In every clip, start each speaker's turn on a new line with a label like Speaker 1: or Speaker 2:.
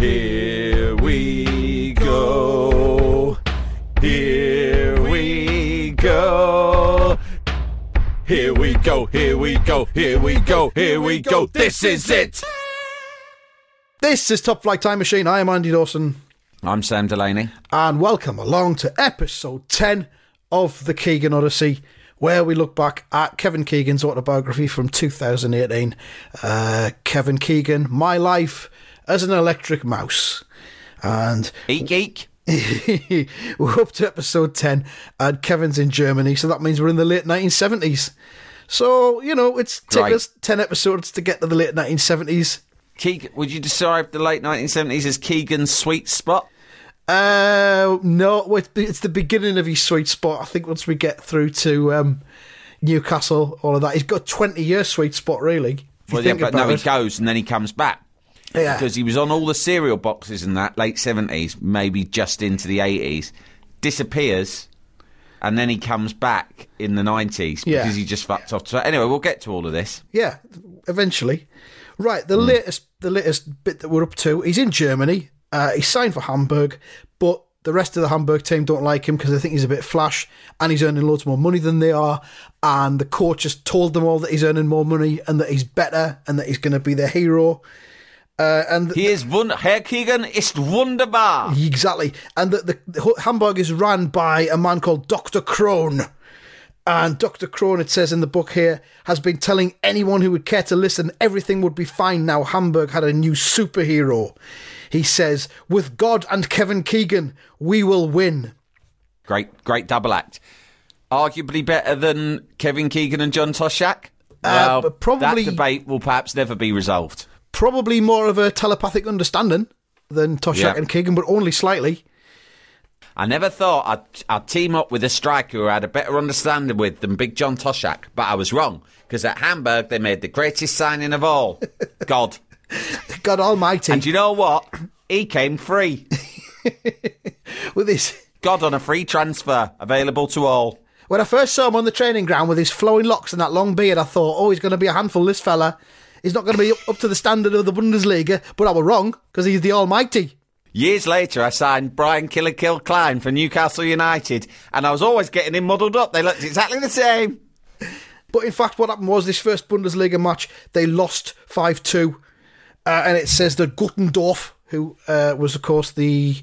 Speaker 1: Here we go. Here we go. Here we go. Here we go. Here we go. Here we go. This is it.
Speaker 2: This is Top Flight Time Machine. I am Andy Dawson,
Speaker 1: I'm Sam Delaney.
Speaker 2: and welcome along to episode 10 of the Keegan Odyssey, where we look back at Kevin Keegan's autobiography from 2018. Uh, Kevin Keegan, My Life as an Electric Mouse. And
Speaker 1: Eek geek.
Speaker 2: we're up to episode 10, and Kevin's in Germany, so that means we're in the late 1970s. So, you know, it's taken
Speaker 1: Right.
Speaker 2: us 10 episodes to get to the late 1970s.
Speaker 1: Keegan, would you describe the late 1970s as Keegan's sweet spot?
Speaker 2: Uh, no, it's the- beginning of his sweet spot. I think once we get through to um, Newcastle, all of that, he's got twenty years sweet spot. Really,
Speaker 1: Well, yeah, but no, he goes and then he comes back.
Speaker 2: Yeah.
Speaker 1: Because he was on all the cereal boxes in that late 70s, maybe just into the 80s, disappears, and then he comes back in the 90s
Speaker 2: Yeah.
Speaker 1: because he just fucked off. So, anyway, we'll get to all of this.
Speaker 2: yeah, eventually. Right, the latest, the latest bit that we're up to. He's in Germany. Uh, he's signed for Hamburg, but the rest of the Hamburg team don't like him because they think he's a bit flash and he's earning loads more money than they are. And the coach has told them all that he's earning more money and that he's better and that he's going to be their hero. Uh, and
Speaker 1: He is wund- Herr Keegan ist wunderbar.
Speaker 2: Exactly. And the, the, Hamburg is run by a man called Dr. Krohn. And Dr. Krohn, it says in the book here, has been telling anyone who would care to listen everything would be fine now Hamburg had a new superhero. He says, with God and Kevin Keegan, we will win.
Speaker 1: Great, great double act. Arguably better than Kevin Keegan and John Toshack. Well,
Speaker 2: Uh, but probably-
Speaker 1: that debate will perhaps never be resolved.
Speaker 2: Probably more of a telepathic understanding than Toshack
Speaker 1: Yeah.
Speaker 2: and Keegan, but only slightly.
Speaker 1: I never thought I'd, I'd team up with a striker who I had a better understanding with than Big John Toshack, but I was wrong because at Hamburg they made the greatest signing of all, God.
Speaker 2: God almighty.
Speaker 1: And you know what? He came free.
Speaker 2: with his.
Speaker 1: God on a free transfer, available to all.
Speaker 2: When I first saw him on the training ground with his flowing locks and that long beard, I thought, oh, he's going to be a handful, this fella. He's not going to be up, up to the standard of the Bundesliga, but I was wrong, because he's the almighty.
Speaker 1: Years later, I signed Brian Killer Kilcline for Newcastle United, and I was always getting him muddled up. They looked exactly the same.
Speaker 2: But in fact, what happened was this first Bundesliga match, they lost 5 2. Uh, and it says that Gutendorf, who uh, was, of course, the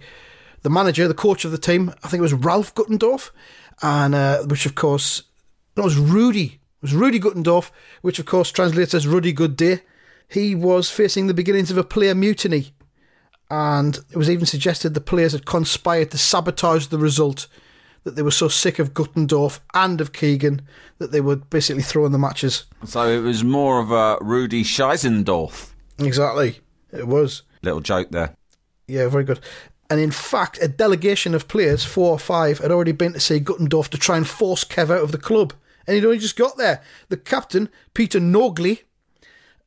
Speaker 2: the manager, the coach of the team, I think it was Ralph Gutendorf, and uh, which, of course, no, it was Rudy. Was Rudy Gutendorf, which, of course, translates as Ruddy Good Day. He was facing the beginnings of a player mutiny. And it was even suggested the players had conspired to sabotage the result, that they were so sick of Gutendorf and of Keegan that they would basically throw in the matches.
Speaker 1: So it was more of a Rudy Scheisendorf.
Speaker 2: Exactly. It was.
Speaker 1: Little joke there.
Speaker 2: Yeah, very good. And in fact, a delegation of players, four or five, had already been to see Gutendorf to try and force Kev out of the club. And he'd only just got there. The captain, Peter Nogly,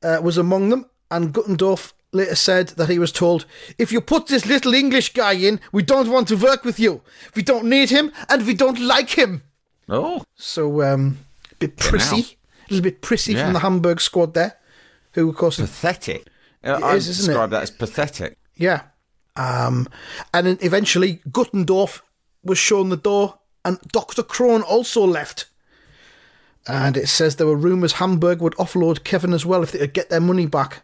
Speaker 2: uh, was among them, and Gutendorf later said that he was told, if you put this little English guy in, we don't want to work with you. We don't need him, and we don't like him.
Speaker 1: Oh,
Speaker 2: So, um, a bit prissy. A little bit prissy
Speaker 1: Yeah.
Speaker 2: from the Hamburg squad there, who, of course,
Speaker 1: pathetic. I
Speaker 2: is, isn't it?
Speaker 1: describe that as pathetic.
Speaker 2: Yeah. Um, and then eventually, Gutendorf was shown the door, and Dr. Krohn also left. And it says there were rumours Hamburg would offload Kevin as well if they could get their money back.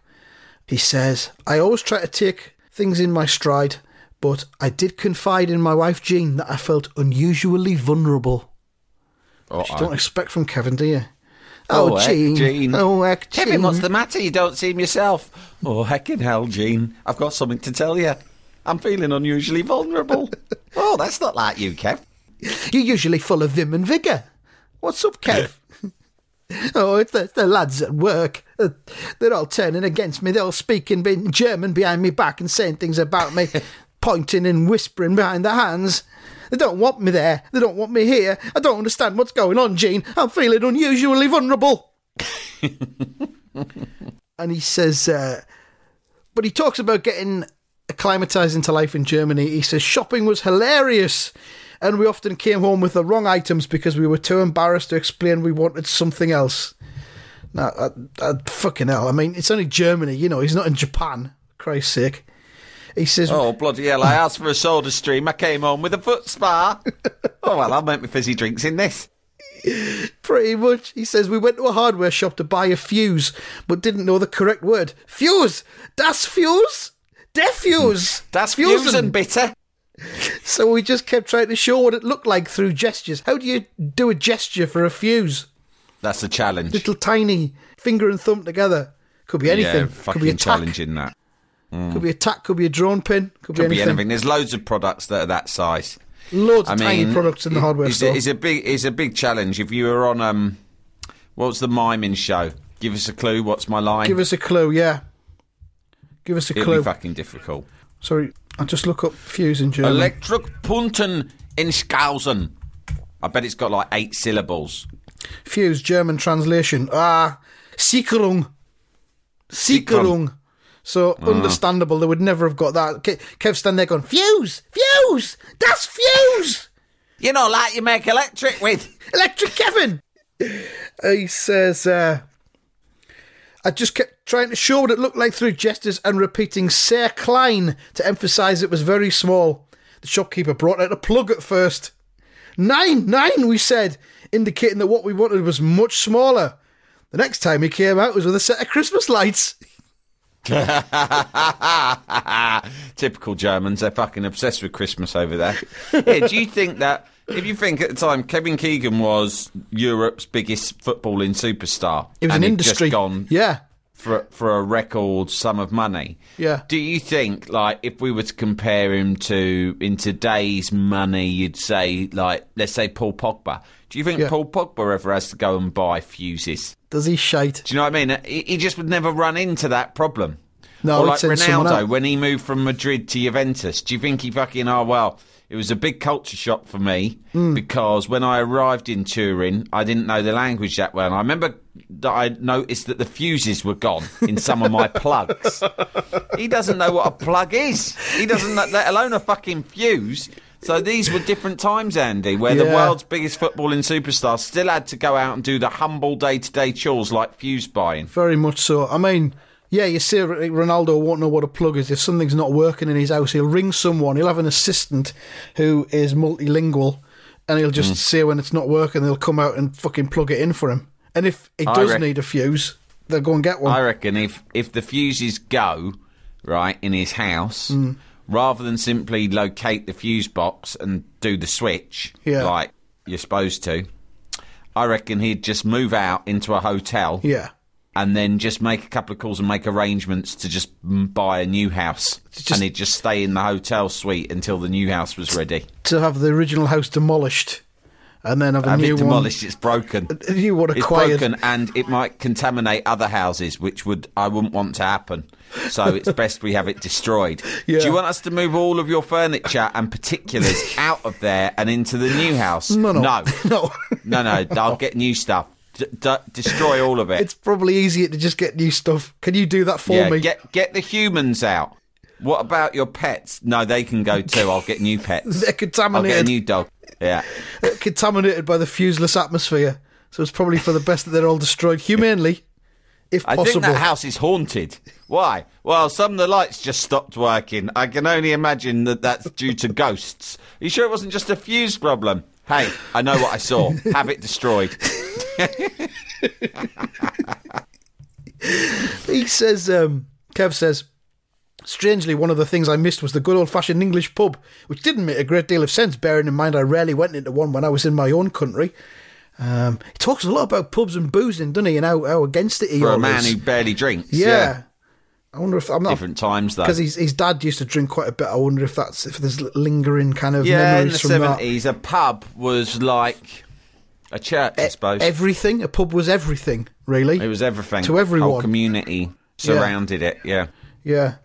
Speaker 2: He says, I always try to take things in my stride, but I did confide in my wife Jean that I felt unusually vulnerable. Oh, Which you
Speaker 1: Uh-oh.
Speaker 2: don't expect from Kevin, do you?
Speaker 1: Oh, oh heck, Jean.
Speaker 2: Oh, heck,
Speaker 1: Kevin,
Speaker 2: Jean.
Speaker 1: what's the matter? You don't seem yourself. Oh, heck heckin' hell, Gene. I've got something to tell you. I'm feeling unusually vulnerable. oh, that's not like you, Kev.
Speaker 2: You're usually full of vim and vigour. What's up, Kev? Oh, it's the, the lads at work. Uh, they're all turning against me. They're all speaking in German behind me back and saying things about me, pointing and whispering behind their hands. They don't want me there. They don't want me here. I don't understand what's going on, Gene. I'm feeling unusually vulnerable. and he says, uh, but he talks about getting acclimatized into life in Germany. He says shopping was hilarious, and we often came home with the wrong items because we were too embarrassed to explain we wanted something else. Now, uh, uh, fucking hell! I mean, it's only Germany, you know. He's not in Japan. Christ's sake. He says,
Speaker 1: Oh, bloody hell, I asked for a soda stream. I came home with a foot spa. oh, well, I'll make my fizzy drinks in this.
Speaker 2: Pretty much. He says we went to a hardware shop to buy a fuse, but didn't know the correct word. Fuse! Das Fuse! Der Fuse!
Speaker 1: That's
Speaker 2: Fusen.
Speaker 1: fusion bitter.
Speaker 2: So we just kept trying to show what it looked like through gestures. How do you do a gesture for a fuse?
Speaker 1: That's a challenge.
Speaker 2: Little tiny finger and thumb together. Could be anything.
Speaker 1: Yeah,
Speaker 2: could be a tack.
Speaker 1: challenging that.
Speaker 2: Could be a tack. Could be a drone pin. Could,
Speaker 1: Could
Speaker 2: be
Speaker 1: be
Speaker 2: anything.
Speaker 1: anything. There's loads of products that are that size.
Speaker 2: Loads
Speaker 1: I
Speaker 2: of
Speaker 1: mean,
Speaker 2: tiny products in the hardware
Speaker 1: it's
Speaker 2: store.
Speaker 1: A, it's a big, it's a big challenge. If you were on um, what's the miming show? Give us a clue. What's my line?
Speaker 2: Give us a clue. Yeah. Give us a
Speaker 1: It'll
Speaker 2: clue.
Speaker 1: be fucking difficult.
Speaker 2: Sorry, I'll just look up fuse in German.
Speaker 1: Electric Punten in Skausen. I bet it's got like eight syllables.
Speaker 2: Fuse German translation. Ah, Sicherung. Sicherung. So understandable. They would never have got that. Ke- Kev stand there going, Fuse! Fuse! That's Fuse!
Speaker 1: You know, like you make electric with.
Speaker 2: Electric Kevin! he says, uh, I just kept trying to show what it looked like through gestures and repeating Sehr Klein to emphasise it was very small. The shopkeeper brought out a plug at first. Nine, nine, we said, indicating that what we wanted was much smaller. The next time he came out was with a set of Christmas lights.
Speaker 1: Typical Germans, they're fucking obsessed with Christmas over there. yeah, do you think that, if you think at the time Kevin Keegan was Europe's biggest footballing superstar,
Speaker 2: It was
Speaker 1: and
Speaker 2: an industry.
Speaker 1: just gone
Speaker 2: Yeah.
Speaker 1: For, for a record sum of money,
Speaker 2: Yeah.
Speaker 1: do you think, like, if we were to compare him to, in today's money, you'd say, like, let's say Paul Pogba, do you think
Speaker 2: Yeah.
Speaker 1: Paul Pogba ever has to go and buy fuses?
Speaker 2: Does he shite?
Speaker 1: Do you know what I mean? He, he just would never run into that problem.
Speaker 2: No,
Speaker 1: or like Ronaldo when he moved from Madrid to Juventus. Do you think he fucking? Oh well, it was a big culture shock for me
Speaker 2: Hmm.
Speaker 1: because when I arrived in Turin, I didn't know the language that well. And I remember that I noticed that the fuses were gone in some of my plugs. He doesn't know what a plug is. He doesn't, know, let alone a fucking fuse. So these were different times, Andy, where the world's biggest footballing superstar still had to go out and do the humble day-to-day chores like fuse buying.
Speaker 2: Very much so. I mean, yeah, you see, Ronaldo won't know what a plug is. If something's not working in his house, he'll ring someone. He'll have an assistant who is multilingual, and he'll
Speaker 1: Mm.
Speaker 2: just say when it's not working, they'll come out and fucking plug it in for him. And if
Speaker 1: it
Speaker 2: does need a fuse, they'll go and get one.
Speaker 1: I reckon if if the fuses go right in his house,
Speaker 2: Mm.
Speaker 1: rather than simply locate the fuse box and do the switch
Speaker 2: Yeah.
Speaker 1: like you're supposed to, I reckon he'd just move out into a hotel
Speaker 2: yeah.
Speaker 1: And then just make a couple of calls and make arrangements to just buy a new house,
Speaker 2: just-
Speaker 1: and he'd just stay in the hotel suite until the new house was ready.
Speaker 2: To have the original house demolished, and then have a
Speaker 1: Have
Speaker 2: new
Speaker 1: it demolished, it's broken.
Speaker 2: one. A new one
Speaker 1: It's broken and it might contaminate other houses, which would I wouldn't want to happen. So it's best we have it destroyed.
Speaker 2: Yeah.
Speaker 1: Do you want us to move all of your furniture and particulars out of there and into the new house?
Speaker 2: No, no.
Speaker 1: no,
Speaker 2: No.
Speaker 1: no, no. I'll get new stuff. D- d- destroy all of it.
Speaker 2: It's probably easier to just get new stuff. Can you do that for
Speaker 1: yeah,
Speaker 2: me?
Speaker 1: get get the humans out. What about your pets? No, they can go too. I'll get new pets.
Speaker 2: They're
Speaker 1: I'll get a new dog. Yeah.
Speaker 2: contaminated by the fuseless atmosphere. So it's probably for the best that they're all destroyed humanely, if
Speaker 1: I
Speaker 2: possible.
Speaker 1: think that house is haunted. Why? Well, some of the lights just stopped working. I can only imagine that that's due to ghosts. Are you sure it wasn't just a fuse problem? Hey, I know what I saw. Have it destroyed.
Speaker 2: he says, um, Kev says, strangely, one of the things I missed was the good old fashioned English pub, which didn't make a great deal of sense, bearing in mind I rarely went into one when I was in my own country. Um, he talks a lot about pubs and boozing, doesn't he, and how, how against it he
Speaker 1: For a man
Speaker 2: is.
Speaker 1: who barely drinks.
Speaker 2: yeah. I wonder if I'm not
Speaker 1: Different times, though.
Speaker 2: because his his dad used to drink quite a bit. I wonder if that's if there's lingering kind of
Speaker 1: Yeah, in the seventies, a pub was like A church, I suppose.
Speaker 2: everything. A pub was everything, really.
Speaker 1: it was everything.
Speaker 2: To everyone.
Speaker 1: Whole community surrounded it. Yeah.
Speaker 2: Yeah.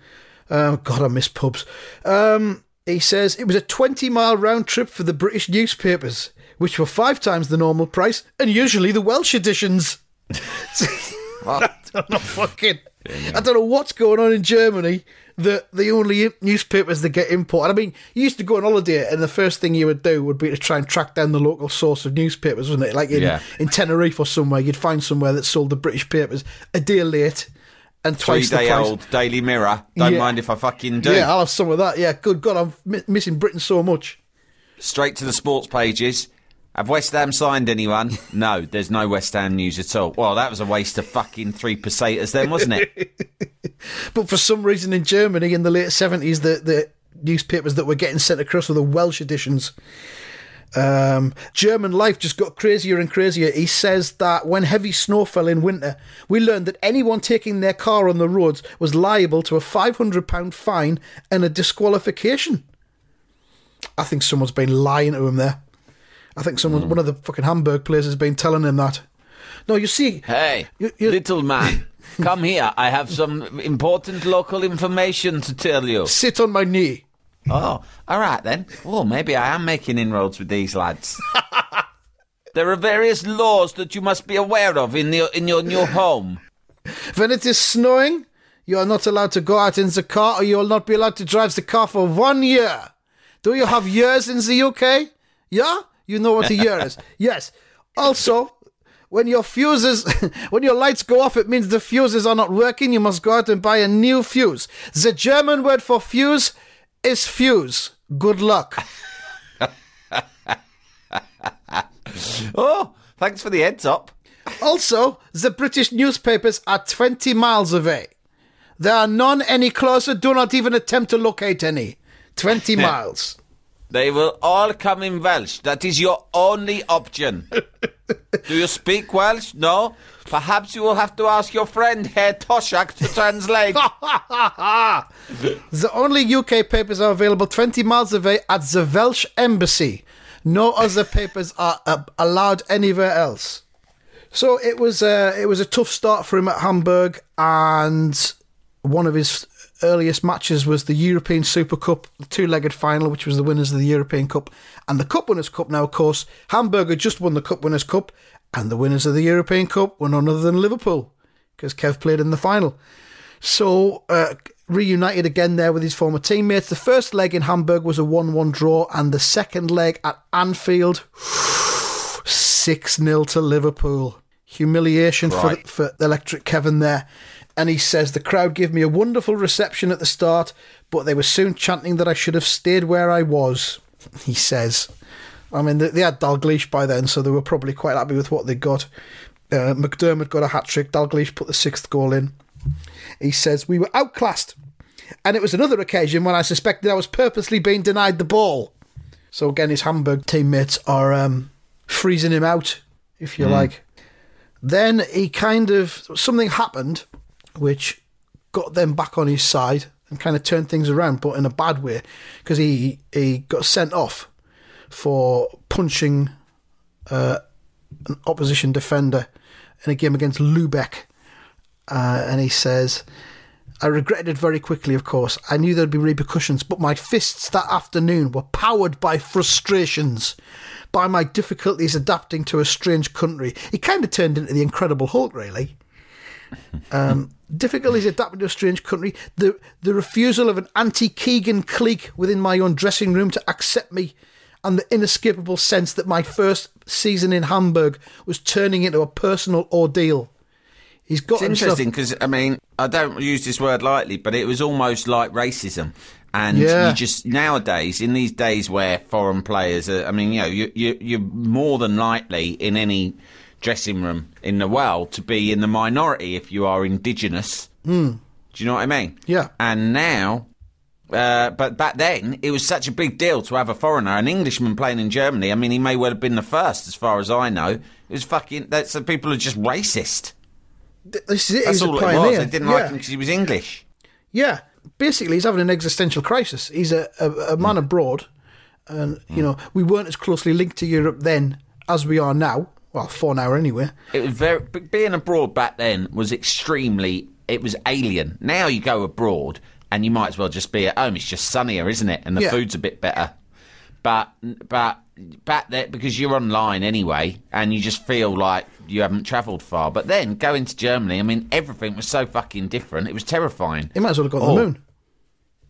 Speaker 2: Um, God, I miss pubs. Um, he says it was a 20 mile round trip for the British newspapers, which were five times the normal price, and usually the Welsh editions. I don't fucking. I don't know what's going on in Germany. The the only newspapers that get imported. I mean, you used to go on holiday, and the first thing you would do would be to try and track down the local source of newspapers, wasn't it? Like in,
Speaker 1: Yeah.
Speaker 2: in Tenerife or somewhere, you'd find somewhere that sold the British papers a day late and
Speaker 1: Three
Speaker 2: twice the
Speaker 1: day
Speaker 2: price.
Speaker 1: old Daily Mirror. Don't
Speaker 2: Yeah.
Speaker 1: mind if I fucking do.
Speaker 2: Yeah, I'll have some of that. Yeah, good God, I'm mi- missing Britain so much.
Speaker 1: Straight to the sports pages. Have West Ham signed anyone? No, there's no West Ham news at all. Well, that was a waste of fucking three pesetas then, wasn't it?
Speaker 2: But for some reason in Germany in the late 70s, the, the newspapers that were getting sent across were the Welsh editions. Um, German life just got crazier and crazier. He says that when heavy snow fell in winter, we learned that anyone taking their car on the roads was liable to a £500 fine and a disqualification. I think someone's been lying to him there. I think someone, one of the fucking Hamburg players has been telling him that. No, you see,
Speaker 1: Hey,
Speaker 2: You- you-
Speaker 1: little man, come here. I have some important local information to tell you.
Speaker 2: sit on my knee.
Speaker 1: Oh, all right then. Well, maybe I am making inroads with these lads. there are various laws that you must be aware of in your in your new home.
Speaker 2: When it is snowing, you are not allowed to go out in the car or you will not be allowed to drive the car for one year. Do you have years in the UK? Yeah? You know what a year is. Yes. Also, when your fuses, when your lights go off, it means the fuses are not working. You must go out and buy a new fuse. The German word for fuse is fuse. Good luck.
Speaker 1: Oh, thanks for the heads up.
Speaker 2: Also, the British newspapers are 20 miles away. There are none any closer. Do not even attempt to locate any. 20 miles.
Speaker 1: They will all come in Welsh. That is your only option. Do you speak Welsh? No? Perhaps you will have to ask your friend Herr Toshack to translate.
Speaker 2: The only UK papers are available 20 miles away at the Welsh Embassy. No other papers are uh, allowed anywhere else. So it was uh, it was a tough start for him at Hamburg, and one of his earliest matches was the European Super Cup, the two-legged final, which was the winners of the European Cup and the Cup Winners' Cup. Now, of course, Hamburg had just won the Cup Winners' Cup, and the winners of the European Cup were none other than Liverpool, because Kev played in the final. So, uh, reunited again there with his former teammates. The first leg in Hamburg was a 1 1 draw, and the second leg at Anfield, 6 0 to Liverpool. Humiliation for,
Speaker 1: Right.
Speaker 2: for Electric Kevin there. And he says, The crowd gave me a wonderful reception at the start, but they were soon chanting that I should have stayed where I was. He says. I mean, they, had Dalglish by then, so they were probably quite happy with what they got. Uh, McDermott got a hat trick. Dalglish put the sixth goal in. He says, We were outclassed. And it was another occasion when I suspected I was purposely being denied the ball. So again, his Hamburg teammates are um, freezing him out, if you like. Then he kind of, something happened which got them back on his side and kind of turned things around, but in a bad way, because he, he got sent off for punching uh, an opposition defender in a game against Lubeck uh, and he says, I regretted it very quickly, of course. I knew there'd be repercussions, but my fists that afternoon were powered by frustrations, by my difficulties adapting to a strange country. He kind of turned into the Incredible Hulk, really. Um, difficulties adapting to a strange country, the, the refusal of an anti Keegan clique within my own dressing room to accept me, and the inescapable sense that my first season in Hamburg was turning into a personal ordeal. He's got
Speaker 1: It's
Speaker 2: himself.
Speaker 1: interesting because I mean I don't use this word lightly, but it was almost like racism. And
Speaker 2: Yeah.
Speaker 1: you just nowadays, in these days where foreign players, are, I mean, you know, you, you you're more than likely in any dressing room in the world to be in the minority if you are indigenous. Hmm. Do you know what I mean?
Speaker 2: Yeah.
Speaker 1: And now, uh, but back then it was such a big deal to have a foreigner, an Englishman playing in Germany. I mean, he may well have been the first, as far as I know. It was fucking. That's the people are just racist.
Speaker 2: This is it.
Speaker 1: That's all it was. They didn't
Speaker 2: yeah.
Speaker 1: like him because he was English.
Speaker 2: Yeah, basically, he's having an existential crisis. He's a, a, a man hmm. abroad, and you hmm. know we weren't as closely linked to Europe then as we are now. Well, for an hour anyway.
Speaker 1: It was very being abroad back then was extremely. It was alien. Now you go abroad and you might as well just be at home. It's just sunnier, isn't it? And the
Speaker 2: Yeah.
Speaker 1: food's a bit better. But but back there because you're online anyway, and you just feel like you haven't travelled far. But then going to Germany, I mean, everything was so fucking different. It was terrifying.
Speaker 2: You might as well have gone
Speaker 1: Oh.
Speaker 2: to the moon.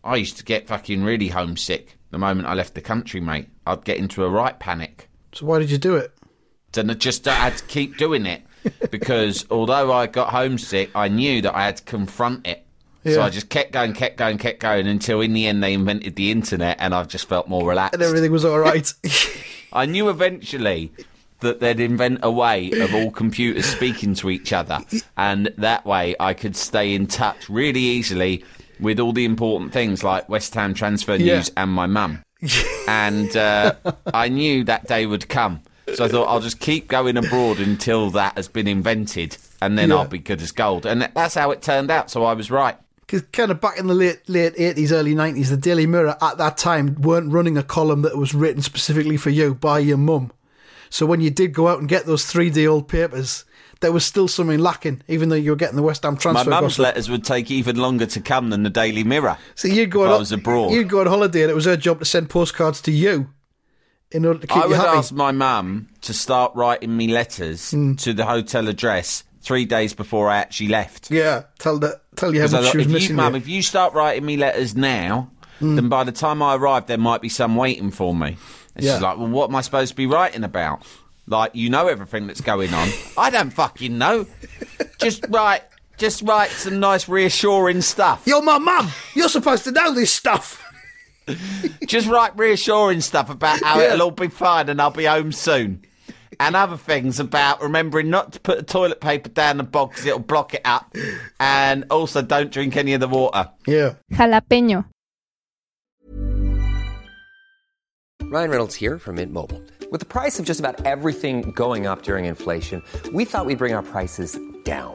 Speaker 1: I used to get fucking really homesick the moment I left the country, mate. I'd get into a right panic.
Speaker 2: So why did you do it?
Speaker 1: And I just I had to keep doing it because although I got homesick, I knew that I had to confront it. So I just kept going, kept going, kept going until in the end they invented the internet and I've just felt more relaxed.
Speaker 2: And everything was all right.
Speaker 1: I knew eventually that they'd invent a way of all computers speaking to each other, and that way I could stay in touch really easily with all the important things like West Ham transfer
Speaker 2: Yeah.
Speaker 1: news and my mum. and uh, I knew that day would come. So I thought I'll just keep going abroad until that has been invented, and then
Speaker 2: Yeah.
Speaker 1: I'll be good as gold. And that's how it turned out. So I was right.
Speaker 2: Because kind of back in the late late eighties, early nineties, the Daily Mirror at that time weren't running a column that was written specifically for you by your mum. So when you did go out and get those three D old papers, there was still something lacking, even though you were getting the West Ham transfer.
Speaker 1: My mum's
Speaker 2: gossip.
Speaker 1: letters would take even longer to come than the Daily Mirror.
Speaker 2: So you'd go on,
Speaker 1: I was abroad.
Speaker 2: You'd go on holiday, and it was her job to send postcards to you in order to keep
Speaker 1: I would
Speaker 2: happy.
Speaker 1: ask my mum to start writing me letters
Speaker 2: Hmm.
Speaker 1: to the hotel address three days before I actually left.
Speaker 2: yeah, tell the, tell you how much she was
Speaker 1: if you, mum, if you start writing me letters now, then by the time I arrive, there might be some waiting for me. And
Speaker 2: Yeah.
Speaker 1: she's like, well, what am I supposed to be writing about? Like, you know everything that's going on. I don't fucking know. Just write, just write some nice reassuring stuff.
Speaker 2: You're my mum. You're supposed to know this stuff.
Speaker 1: Just write reassuring stuff about how
Speaker 2: Yeah.
Speaker 1: it'll all be fine and I'll be home soon. And other things about remembering not to put the toilet paper down the bog because it'll block it up. And also don't drink any of the water.
Speaker 2: Yeah.
Speaker 3: Jalapeño.
Speaker 4: Ryan Reynolds here from Mint Mobile. With the price of just about everything going up during inflation, we thought we'd bring our prices down.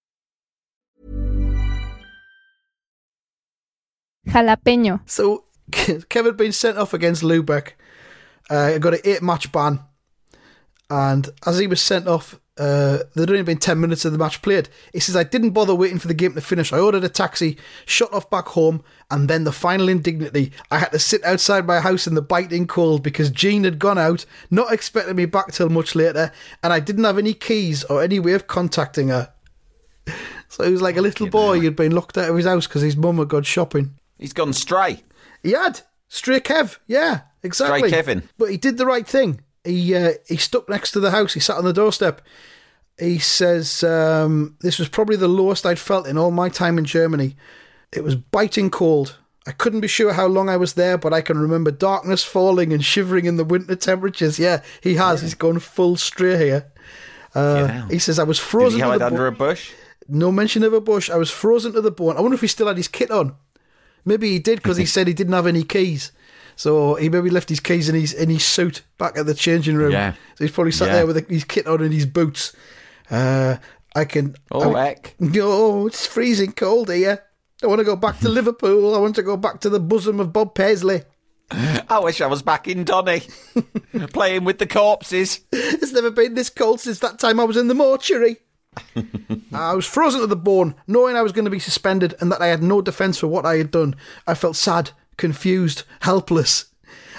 Speaker 3: Jalapeño.
Speaker 2: So Kevin had been sent off against Lubeck. Uh, got an eight match ban, and as he was sent off, uh, there'd only been ten minutes of the match played. He says, "I didn't bother waiting for the game to finish. I ordered a taxi, shot off back home, and then the final indignity. I had to sit outside my house in the biting cold because Jean had gone out, not expecting me back till much later, and I didn't have any keys or any way of contacting her." So he was like a little boy who'd been locked out of his house because his mum had gone shopping.
Speaker 1: He's gone stray.
Speaker 2: He had stray Kev, yeah, exactly.
Speaker 1: Stray Kevin.
Speaker 2: But he did the right thing. He uh, he stuck next to the house. He sat on the doorstep. He says um, this was probably the lowest I'd felt in all my time in Germany. It was biting cold. I couldn't be sure how long I was there, but I can remember darkness falling and shivering in the winter temperatures. Yeah, he has. He's gone full stray here. Uh,
Speaker 1: Yeah.
Speaker 2: he says I was
Speaker 1: Did
Speaker 2: frozen.
Speaker 1: he
Speaker 2: to
Speaker 1: hide
Speaker 2: the
Speaker 1: under
Speaker 2: bone.
Speaker 1: a bush?
Speaker 2: No mention of a bush. I was frozen to the bone. I wonder if he still had his kit on. Maybe he did because he said he didn't have any keys. So he maybe left his keys in his in his suit back at the changing room.
Speaker 1: Yeah.
Speaker 2: So he's probably sat
Speaker 1: Yeah.
Speaker 2: there with his kit on and his boots. Uh, I can.
Speaker 1: Oh,
Speaker 2: I,
Speaker 1: heck.
Speaker 2: Oh, it's freezing cold here. I want to go back to Liverpool. I want to go back to the bosom of Bob Paisley.
Speaker 1: I wish I was back in Donny, playing with the corpses.
Speaker 2: It's never been this cold since that time I was in the mortuary. I was frozen to the bone, knowing I was going to be suspended and that I had no defence for what I had done. I felt sad, confused, helpless,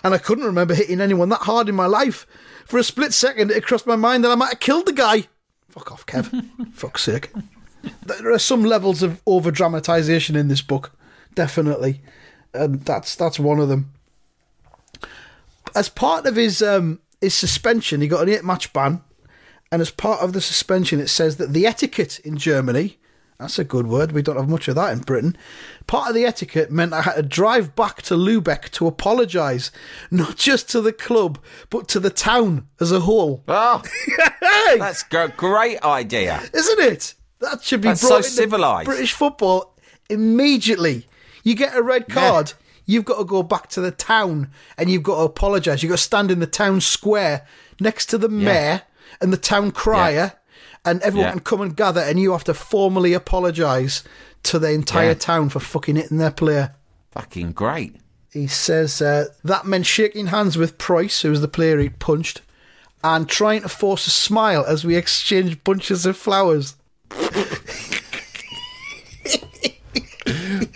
Speaker 2: and I couldn't remember hitting anyone that hard in my life. For a split second, it crossed my mind that I might have killed the guy. Fuck off, Kev. Fuck's sake. there are some levels of over dramatization in this book, definitely, and that's that's one of them. As part of his um, his suspension, he got an eight match ban, and as part of the suspension, it says that the etiquette in Germany. That's a good word. We don't have much of that in Britain. Part of the etiquette meant I had to drive back to Lubeck to apologise, not just to the club, but to the town as a whole.
Speaker 1: Oh, that's a great idea.
Speaker 2: Isn't it? That should be
Speaker 1: That's
Speaker 2: brought
Speaker 1: so civilised.
Speaker 2: British football immediately. You get a red card, you've got to go back to the town and you've got to apologise. You've got to stand in the town square next to the mayor and the town crier, and everyone
Speaker 1: Yeah.
Speaker 2: can come and gather, and you have to formally apologise to the entire
Speaker 1: Yeah.
Speaker 2: town for fucking hitting their player.
Speaker 1: Fucking great.
Speaker 2: He says uh, that meant shaking hands with Price, who was the player he'd punched, and trying to force a smile as we exchanged bunches of flowers.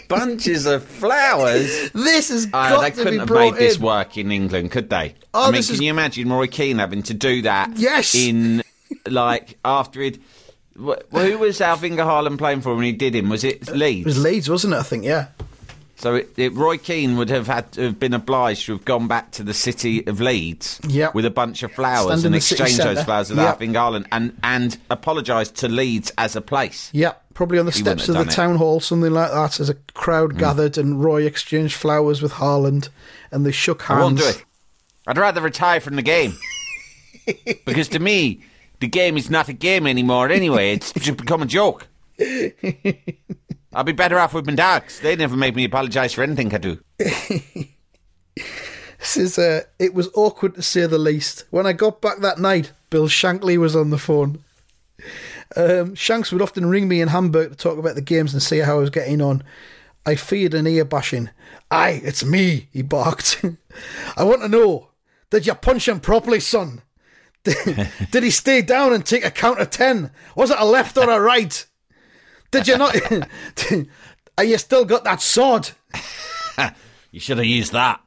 Speaker 1: Bunches of flowers.
Speaker 2: This has
Speaker 1: Uh,
Speaker 2: got
Speaker 1: they
Speaker 2: to
Speaker 1: couldn't
Speaker 2: be
Speaker 1: have
Speaker 2: brought
Speaker 1: made this work in England, could they?
Speaker 2: Oh,
Speaker 1: I mean,
Speaker 2: this
Speaker 1: can
Speaker 2: is-
Speaker 1: you imagine Roy Keane having to do that?
Speaker 2: Yes.
Speaker 1: In like after he'd. wh- Who was Alf-Inge Haaland playing for when he did him? Was it Leeds?
Speaker 2: It was Leeds, wasn't it? I think, yeah.
Speaker 1: So it, it, Roy Keane would have had to have been obliged to have gone back to the city of Leeds
Speaker 2: Yep.
Speaker 1: with a bunch of flowers
Speaker 2: Stand
Speaker 1: and
Speaker 2: the city
Speaker 1: exchange those flowers with
Speaker 2: Yep.
Speaker 1: Garland and, and apologise to Leeds as a place.
Speaker 2: Yeah, probably on the
Speaker 1: He
Speaker 2: steps of the
Speaker 1: it.
Speaker 2: town hall, something like that, as a crowd
Speaker 1: Hmm.
Speaker 2: gathered and Roy exchanged flowers with Haaland and they shook hands.
Speaker 1: I won't do it. I'd rather retire from the game. because to me, the game is not a game anymore anyway. It's become a joke. I'll be better off with my dogs. They never make me apologise for anything I do.
Speaker 2: This is, uh, it was awkward to say the least. When I got back that night, Bill Shankly was on the phone. Um, Shanks would often ring me in Hamburg to talk about the games and see how I was getting on. I feared an ear bashing. Aye, it's me, he barked. I want to know, did you punch him properly, son? Did, did he stay down and take a count of ten? Was it a left or a right? Did you not? Are you still got that sword?
Speaker 1: You should have used that.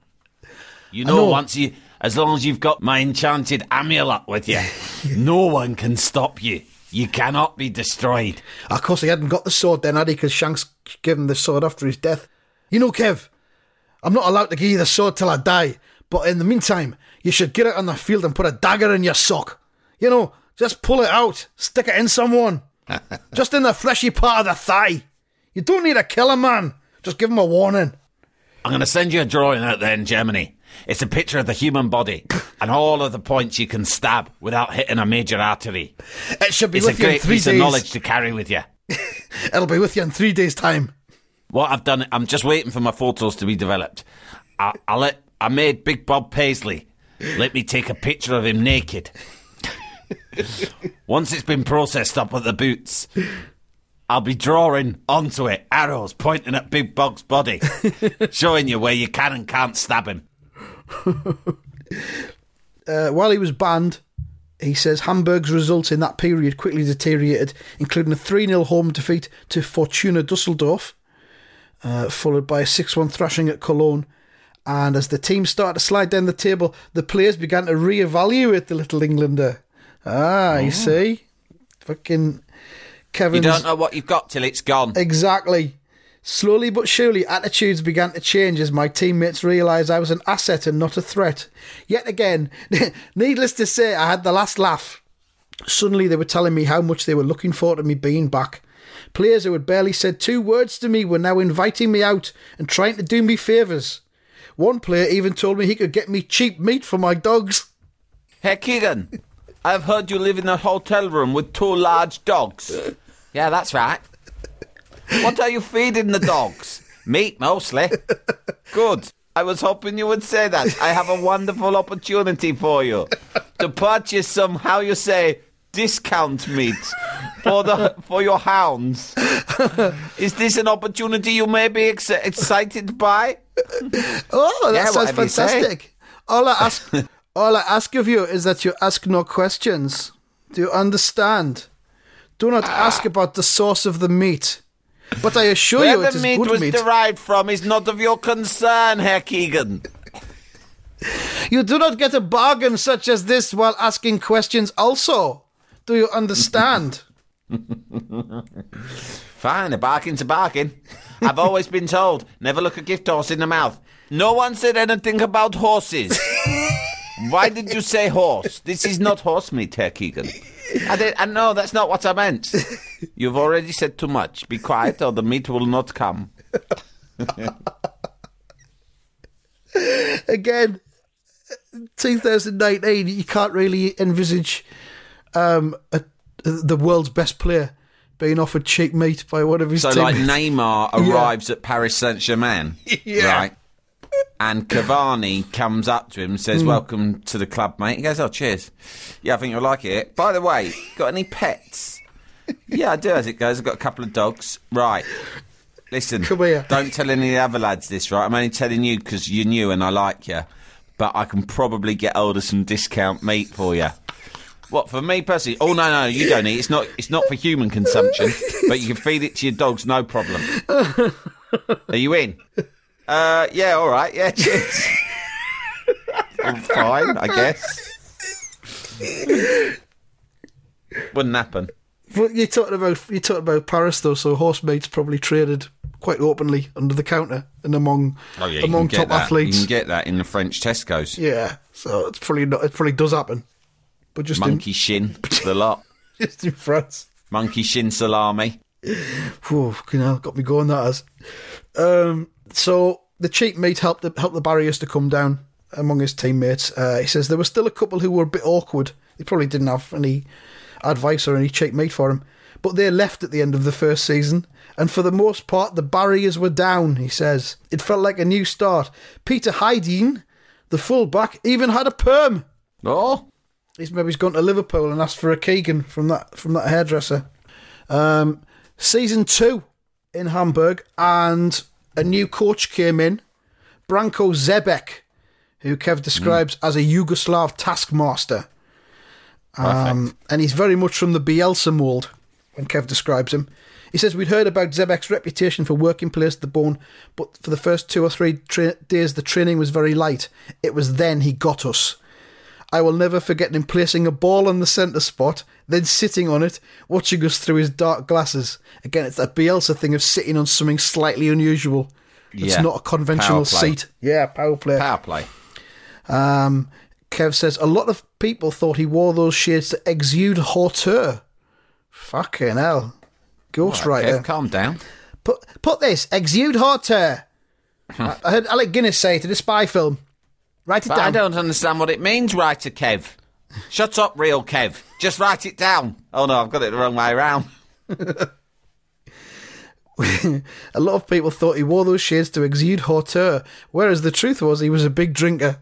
Speaker 1: You
Speaker 2: know.
Speaker 1: know, once you, as long as you've got my enchanted amulet with you, no one can stop you. You cannot be destroyed.
Speaker 2: Of course, he hadn't got the sword then, had he? Because Shanks gave him the sword after his death. You know, Kev, I'm not allowed to give you the sword till I die. But in the meantime, you should get it on the field and put a dagger in your sock. You know, just pull it out, stick it in someone. Just in the fleshy part of the thigh. You don't need to kill a man. Just give him a warning.
Speaker 1: I'm going to send you a drawing out there in Germany. It's a picture of the human body and all of the points you can stab without hitting a major artery.
Speaker 2: It should be
Speaker 1: It's a
Speaker 2: with you in
Speaker 1: great
Speaker 2: three
Speaker 1: piece
Speaker 2: days.
Speaker 1: of knowledge to carry with you.
Speaker 2: It'll be with you in three days' time.
Speaker 1: What I've done, I'm just waiting for my photos to be developed. I, I let, I made Big Bob Paisley let me take a picture of him naked. Once it's been processed up at the boots, I'll be drawing onto it arrows pointing at Big Bob's body, showing you where you can and can't stab him.
Speaker 2: uh, while he was banned, he says Hamburg's results in that period quickly deteriorated, including a 3 0 home defeat to Fortuna Dusseldorf, uh, followed by a 6 1 thrashing at Cologne. And as the team started to slide down the table, the players began to re-evaluate the little Englander. Ah, you see? Fucking Kevin.
Speaker 1: You don't know what you've got till it's gone.
Speaker 2: Exactly. Slowly but surely, attitudes began to change as my teammates realised I was an asset and not a threat. Yet again, needless to say, I had the last laugh. Suddenly, they were telling me how much they were looking forward to me being back. Players who had barely said two words to me were now inviting me out and trying to do me favours. One player even told me he could get me cheap meat for my dogs.
Speaker 1: Hey, Keegan, I've heard you live in a hotel room with two large dogs. Yeah, that's right. What are you feeding the dogs? Meat, mostly. Good. I was hoping you would say that. I have a wonderful opportunity for you to purchase some, how you say, discount meat for the for your hounds. Is this an opportunity you may be ex- excited by?
Speaker 2: Oh, that
Speaker 1: Yeah,
Speaker 2: sounds
Speaker 1: whatever you say.
Speaker 2: fantastic. All I ask, all I ask of you is that you ask no questions. Do you understand? Do not ah. ask about the source of the meat. But I assure
Speaker 1: Where
Speaker 2: you, it
Speaker 1: the
Speaker 2: is
Speaker 1: meat
Speaker 2: good
Speaker 1: was
Speaker 2: meat.
Speaker 1: derived from is not of your concern, Herr Keegan.
Speaker 2: You do not get a bargain such as this while asking questions. Also, do you understand?
Speaker 1: Fine, a bargain's a bargain. I've always been told never look a gift horse in the mouth. No one said anything about horses. Why did you say horse? This is not horse meat, Herr Keegan. I did. I know that's not what I meant. You've already said too much. Be quiet, or the meat will not come.
Speaker 2: Again, 2019, you can't really envisage um, a, the world's best player being offered cheap meat by one of his
Speaker 1: So,
Speaker 2: teammates.
Speaker 1: like Neymar arrives at Paris Saint Germain,
Speaker 2: Yeah.
Speaker 1: right? And Cavani comes up to him and
Speaker 2: Hmm.
Speaker 1: says, "Welcome to the club, mate." He goes, "Oh, cheers. Yeah, I think you'll like it. By the way, got any pets?" yeah, I do. As it goes, I've got a couple of dogs. Right. Listen,
Speaker 2: Come here.
Speaker 1: don't tell any of the other lads this, right? I'm only telling you because you're new and I like you. But I can probably get hold of some discount meat for you. What for me personally? Oh no, no, you don't eat. It's not. It's not for human consumption, but you can feed it to your dogs, no problem. Are you in? Uh, yeah, all right. Yeah, cheers. I'm fine, I guess. Wouldn't happen.
Speaker 2: But you're talking about you're talking about Paris though, so horse meat's probably traded quite openly under the counter and among
Speaker 1: Oh yeah,
Speaker 2: among top
Speaker 1: that.
Speaker 2: athletes.
Speaker 1: You can get that in the French Tesco's.
Speaker 2: yeah, so it's probably not. It probably does happen, but just
Speaker 1: Monkey shin, the lot.
Speaker 2: in just in France.
Speaker 1: Monkey shin salami.
Speaker 2: Whew, you know, got me going. That has. Um, so the cheap meat helped the, helped the barriers to come down among his teammates. Uh, he says there were still a couple who were a bit awkward. They probably didn't have any advice or any cheap meat for him, but they left at the end of the first season. And for the most part, the barriers were down. He says it felt like a new start. Peter Hidien, the fullback, even had a perm.
Speaker 1: Oh,
Speaker 2: He's maybe he's gone to Liverpool and asked for a Keegan from that from that hairdresser. Um, season two in Hamburg, and a new coach came in, Branko Zebec, who Kev describes as a Yugoslav taskmaster. Um, and he's very much from the Bielsa mould when Kev describes him. He says we'd heard about Zebec's reputation for working players to the bone, but for the first two or three tra- days the training was very light. It was then he got us. I will never forget him placing a ball on the centre spot, then sitting on it, watching us through his dark glasses. Again, it's that Bielsa thing of sitting on something slightly unusual. It's
Speaker 1: Yeah.
Speaker 2: not a conventional seat. Yeah, power play.
Speaker 1: power play.
Speaker 2: Um, Kev says a lot of people thought he wore those shades to exude hauteur. Fucking hell, ghostwriter.
Speaker 1: Kev, calm down.
Speaker 2: Put put this exude hauteur. I I heard Alec Guinness say it in a spy film. Write it
Speaker 1: But
Speaker 2: down.
Speaker 1: I don't understand what it means, writer Kev. Shut up, real Kev. Just write it down. Oh no, I've got it the wrong way around.
Speaker 2: A lot of people thought he wore those shades to exude hauteur, whereas the truth was he was a big drinker.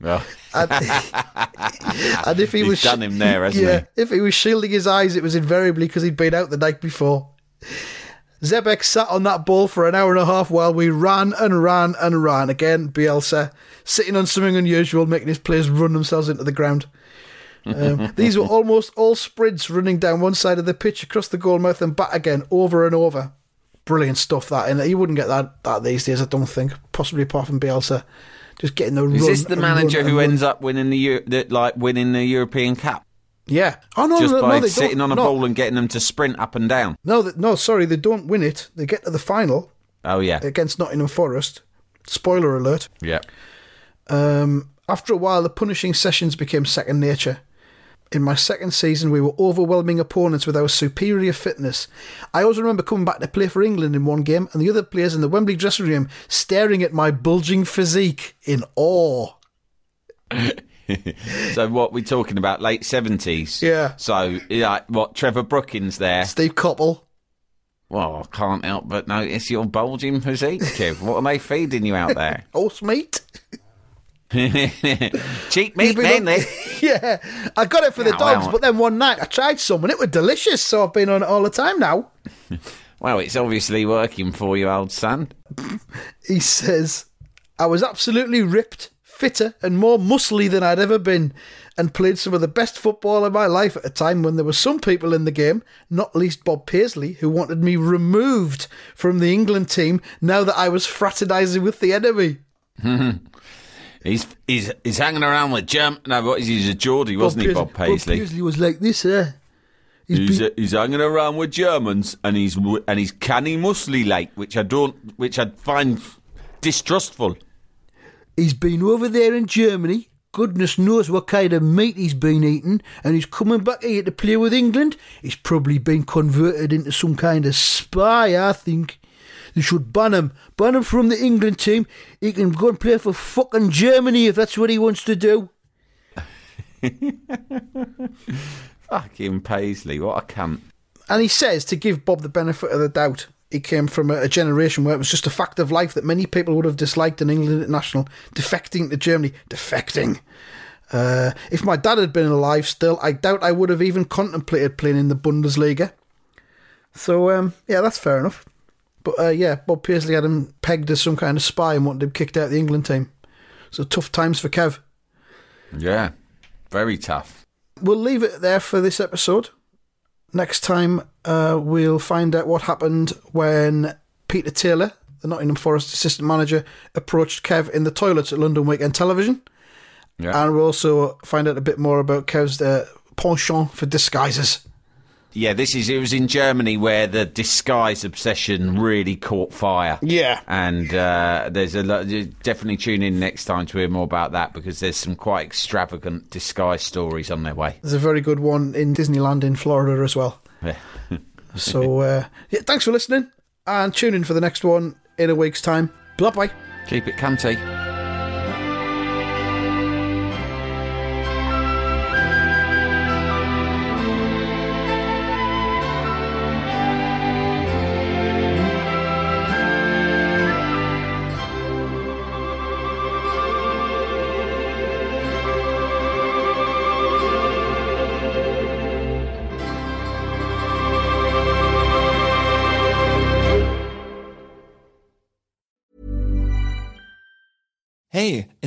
Speaker 1: Well,
Speaker 2: And, and if he
Speaker 1: He's
Speaker 2: was
Speaker 1: done him there, hasn't
Speaker 2: yeah, if he was shielding his eyes, it was invariably because he'd been out the night before. Zebec sat on that ball for an hour and a half while we ran and ran and ran. Again, Bielsa sitting on something unusual, making his players run themselves into the ground. Um, these were almost all sprints running down one side of the pitch across the goal mouth and back again, over and over. Brilliant stuff that, and you wouldn't get that that these days, I don't think. Possibly apart from Bielsa, just getting the run.
Speaker 1: is this the manager who
Speaker 2: run.
Speaker 1: ends up winning the, the like winning the European Cup
Speaker 2: Yeah. Oh no,
Speaker 1: just
Speaker 2: no,
Speaker 1: by
Speaker 2: no,
Speaker 1: sitting on a
Speaker 2: no.
Speaker 1: ball and getting them to sprint up and down?
Speaker 2: No, no, sorry, they don't win it. They get to the final
Speaker 1: Oh yeah,
Speaker 2: against Nottingham Forest. Spoiler alert.
Speaker 1: yeah.
Speaker 2: Um, after a while, the punishing sessions became second nature. In my second season, we were overwhelming opponents with our superior fitness. I always remember coming back to play for England in one game, and the other players in the Wembley dressing room staring at my bulging physique in awe.
Speaker 1: So what we're talking about? Late seventies.
Speaker 2: Yeah.
Speaker 1: So like what? Trevor Brooking's there.
Speaker 2: Steve Coppell.
Speaker 1: Well, I can't help but notice your bulging physique, Kev. What are they feeding you out there?
Speaker 2: Horse meat.
Speaker 1: Cheap meat,
Speaker 2: on-
Speaker 1: mainly.
Speaker 2: yeah, I got it for the
Speaker 1: Yeah,
Speaker 2: dogs,
Speaker 1: well-
Speaker 2: but then one night I tried some and it was delicious, so I've been on it all the time now.
Speaker 1: Well, it's obviously working for you, old son.
Speaker 2: He says, I was absolutely ripped, fitter, and more muscly than I'd ever been, and played some of the best football of my life at a time when there were some people in the game, not least Bob Paisley, who wanted me removed from the England team now that I was fraternising with the enemy.
Speaker 1: He's he's he's hanging around with Germ. No, what is he? He's a Geordie, wasn't he, Bob Paisley?
Speaker 2: Bob Paisley was like this, eh?
Speaker 1: He's,
Speaker 2: been-
Speaker 1: he's hanging around with Germans and he's and he's canny muscly like, which I don't, which I find distrustful.
Speaker 2: He's been over there in Germany. Goodness knows what kind of meat he's been eating, and he's coming back here to play with England. He's probably been converted into some kind of spy, I think. They should ban him. Ban him from the England team. He can go and play for fucking Germany if that's what he wants to do.
Speaker 1: Fucking Paisley, what a cunt.
Speaker 2: And he says to give Bob the benefit of the doubt. He came from a, generation where it was just a fact of life that many people would have disliked an England international defecting to Germany. Defecting. Uh, if my dad had been alive still, I doubt I would have even contemplated playing in the Bundesliga. So, um, yeah, that's fair enough. But uh, yeah, Bob Paisley had him pegged as some kind of spy and wanted him kicked out of the England team. So tough times for Kev.
Speaker 1: Yeah, very tough.
Speaker 2: We'll leave it there for this episode. Next time, uh, we'll find out what happened when Peter Taylor, the Nottingham Forest assistant manager, approached Kev in the toilets at London Weekend Television.
Speaker 1: Yeah.
Speaker 2: And we'll also find out a bit more about Kev's uh, penchant for disguises.
Speaker 1: Yeah, this is it was in Germany where the disguise obsession really caught fire.
Speaker 2: Yeah.
Speaker 1: and uh, there's a lot. Definitely tune in next time to hear more about that because there's some quite extravagant disguise stories on their way.
Speaker 2: There's a very good one in Disneyland in Florida as well. So, uh, yeah, thanks for listening and tune in for the next one in a week's time. Bye bye.
Speaker 1: Keep it cunty.